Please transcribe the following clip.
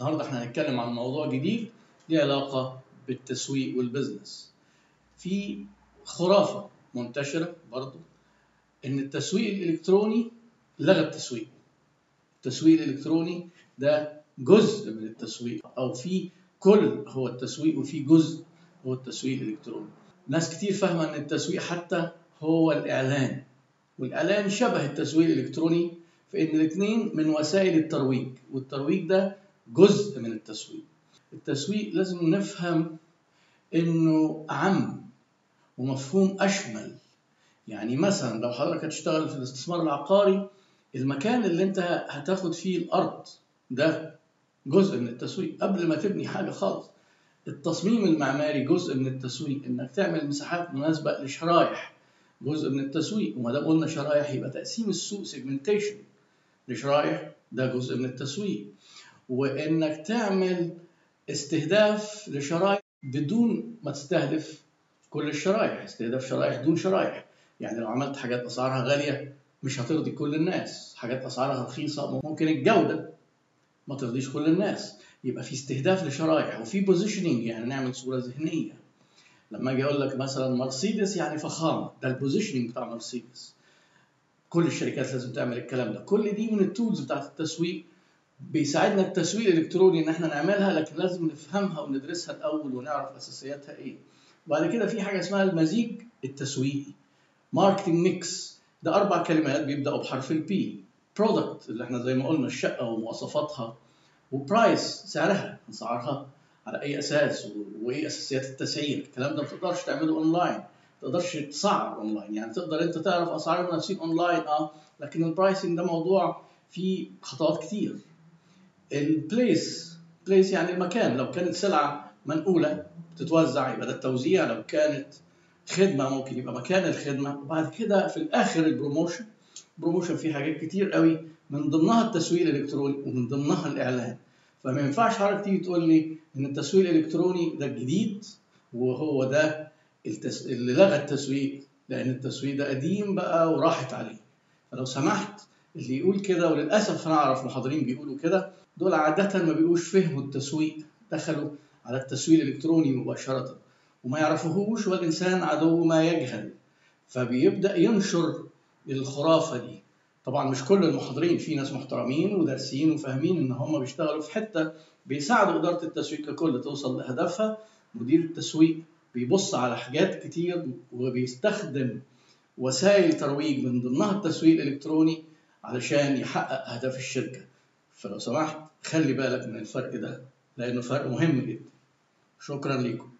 النهارده إحنا هنتكلم عن موضوع جديد ليه علاقة بالتسويق والبزنس. في خرافة منتشرة برضو إن التسويق الإلكتروني لغى التسويق. التسويق الإلكتروني ده جزء من التسويق أو في كل هو التسويق وفي جزء هو التسويق الإلكتروني. ناس كتير فاهمة إن التسويق حتى هو الإعلان. والإعلان شبه التسويق الإلكتروني في إن الاثنين من وسائل الترويج والترويج ده جزء من التسويق. التسويق لازم نفهم إنه أعم ومفهوم أشمل. يعني مثلا لو حضرتك هتشتغل في الاستثمار العقاري المكان اللي أنت هتاخد فيه الأرض ده جزء من التسويق. قبل ما تبني حاجة خالص. التصميم المعماري جزء من التسويق. إنك تعمل مساحات مناسبة لشرايح جزء من التسويق. وما دام قلنا شرايح يبقى تقسيم السوق segmentation لشرايح ده جزء من التسويق. وإنك تعمل استهداف لشرائح بدون ما تستهدف كل الشرائح. استهداف شرائح دون شرائح. يعني لو عملت حاجات أسعارها غالية مش هترضي كل الناس. حاجات أسعارها رخيصة ممكن الجودة ما ترضيش كل الناس. يبقى في استهداف لشرائح وفي positioning يعني نعمل صورة ذهنية. لما أجي أقول لك مثلا مرسيدس يعني فخامة. ده ال positioning بتاع مرسيدس. كل الشركات لازم تعمل الكلام ده. كل دي من ال tools بتاعت التسويق بيساعدنا التسويق الالكتروني إن إحنا نعملها لكن لازم نفهمها وندرسها الأول ونعرف أساسياتها إيه. وبعد كده في حاجة اسمها المزيج التسويقي marketing mix ده أربع كلمات بيبدأوا بحرف ال P product اللي إحنا زي ما قلنا الشقة ومواصفاتها و price سعرها أسعارها على أي أساس وإيه أساسيات التسعير. الكلام ده ما تقدرش تعمله اونلاين ما تقدرش تسعر اونلاين يعني تقدر أنت تعرف أسعار المنافسين اونلاين آه لكن ال pricing ده موضوع فيه خطوات كتير. ال place place يعني المكان لو كانت سلعة منقولة بتتوزع يبقى ده التوزيع. لو كانت خدمة ممكن يبقى مكان الخدمة. وبعد كده في الآخر ال promotion promotion فيه حاجات كتير قوي من ضمنها التسويق الإلكتروني ومن ضمنها الإعلان. فما ينفعش حضرتك تيجي تقول لي إن التسويق الإلكتروني ده الجديد وهو ده التس... اللي لغى التسويق لأن التسويق ده قديم بقى وراحت عليه. فلو سمحت اللي يقول كده وللأسف أنا أعرف محاضرين بيقولوا كده دول عادة ما بيبقوش فهموا التسويق دخلوا على التسويق الإلكتروني مباشرة وما يعرفوهوش والإنسان عدو ما يجهل. فبيبدأ ينشر الخرافة دي. طبعا مش كل المحاضرين في ناس محترمين ودارسين وفاهمين إن هم بيشتغلوا في حتة بيساعدوا إدارة التسويق ككل توصل لهدفها. مدير التسويق بيبص على حاجات كتير وبيستخدم وسائل ترويج من ضمنها التسويق الإلكتروني علشان يحقق أهداف الشركة. فلو سمحت خلي بالك من الفرق ده لأنه فرق مهم جدا. شكرا لكم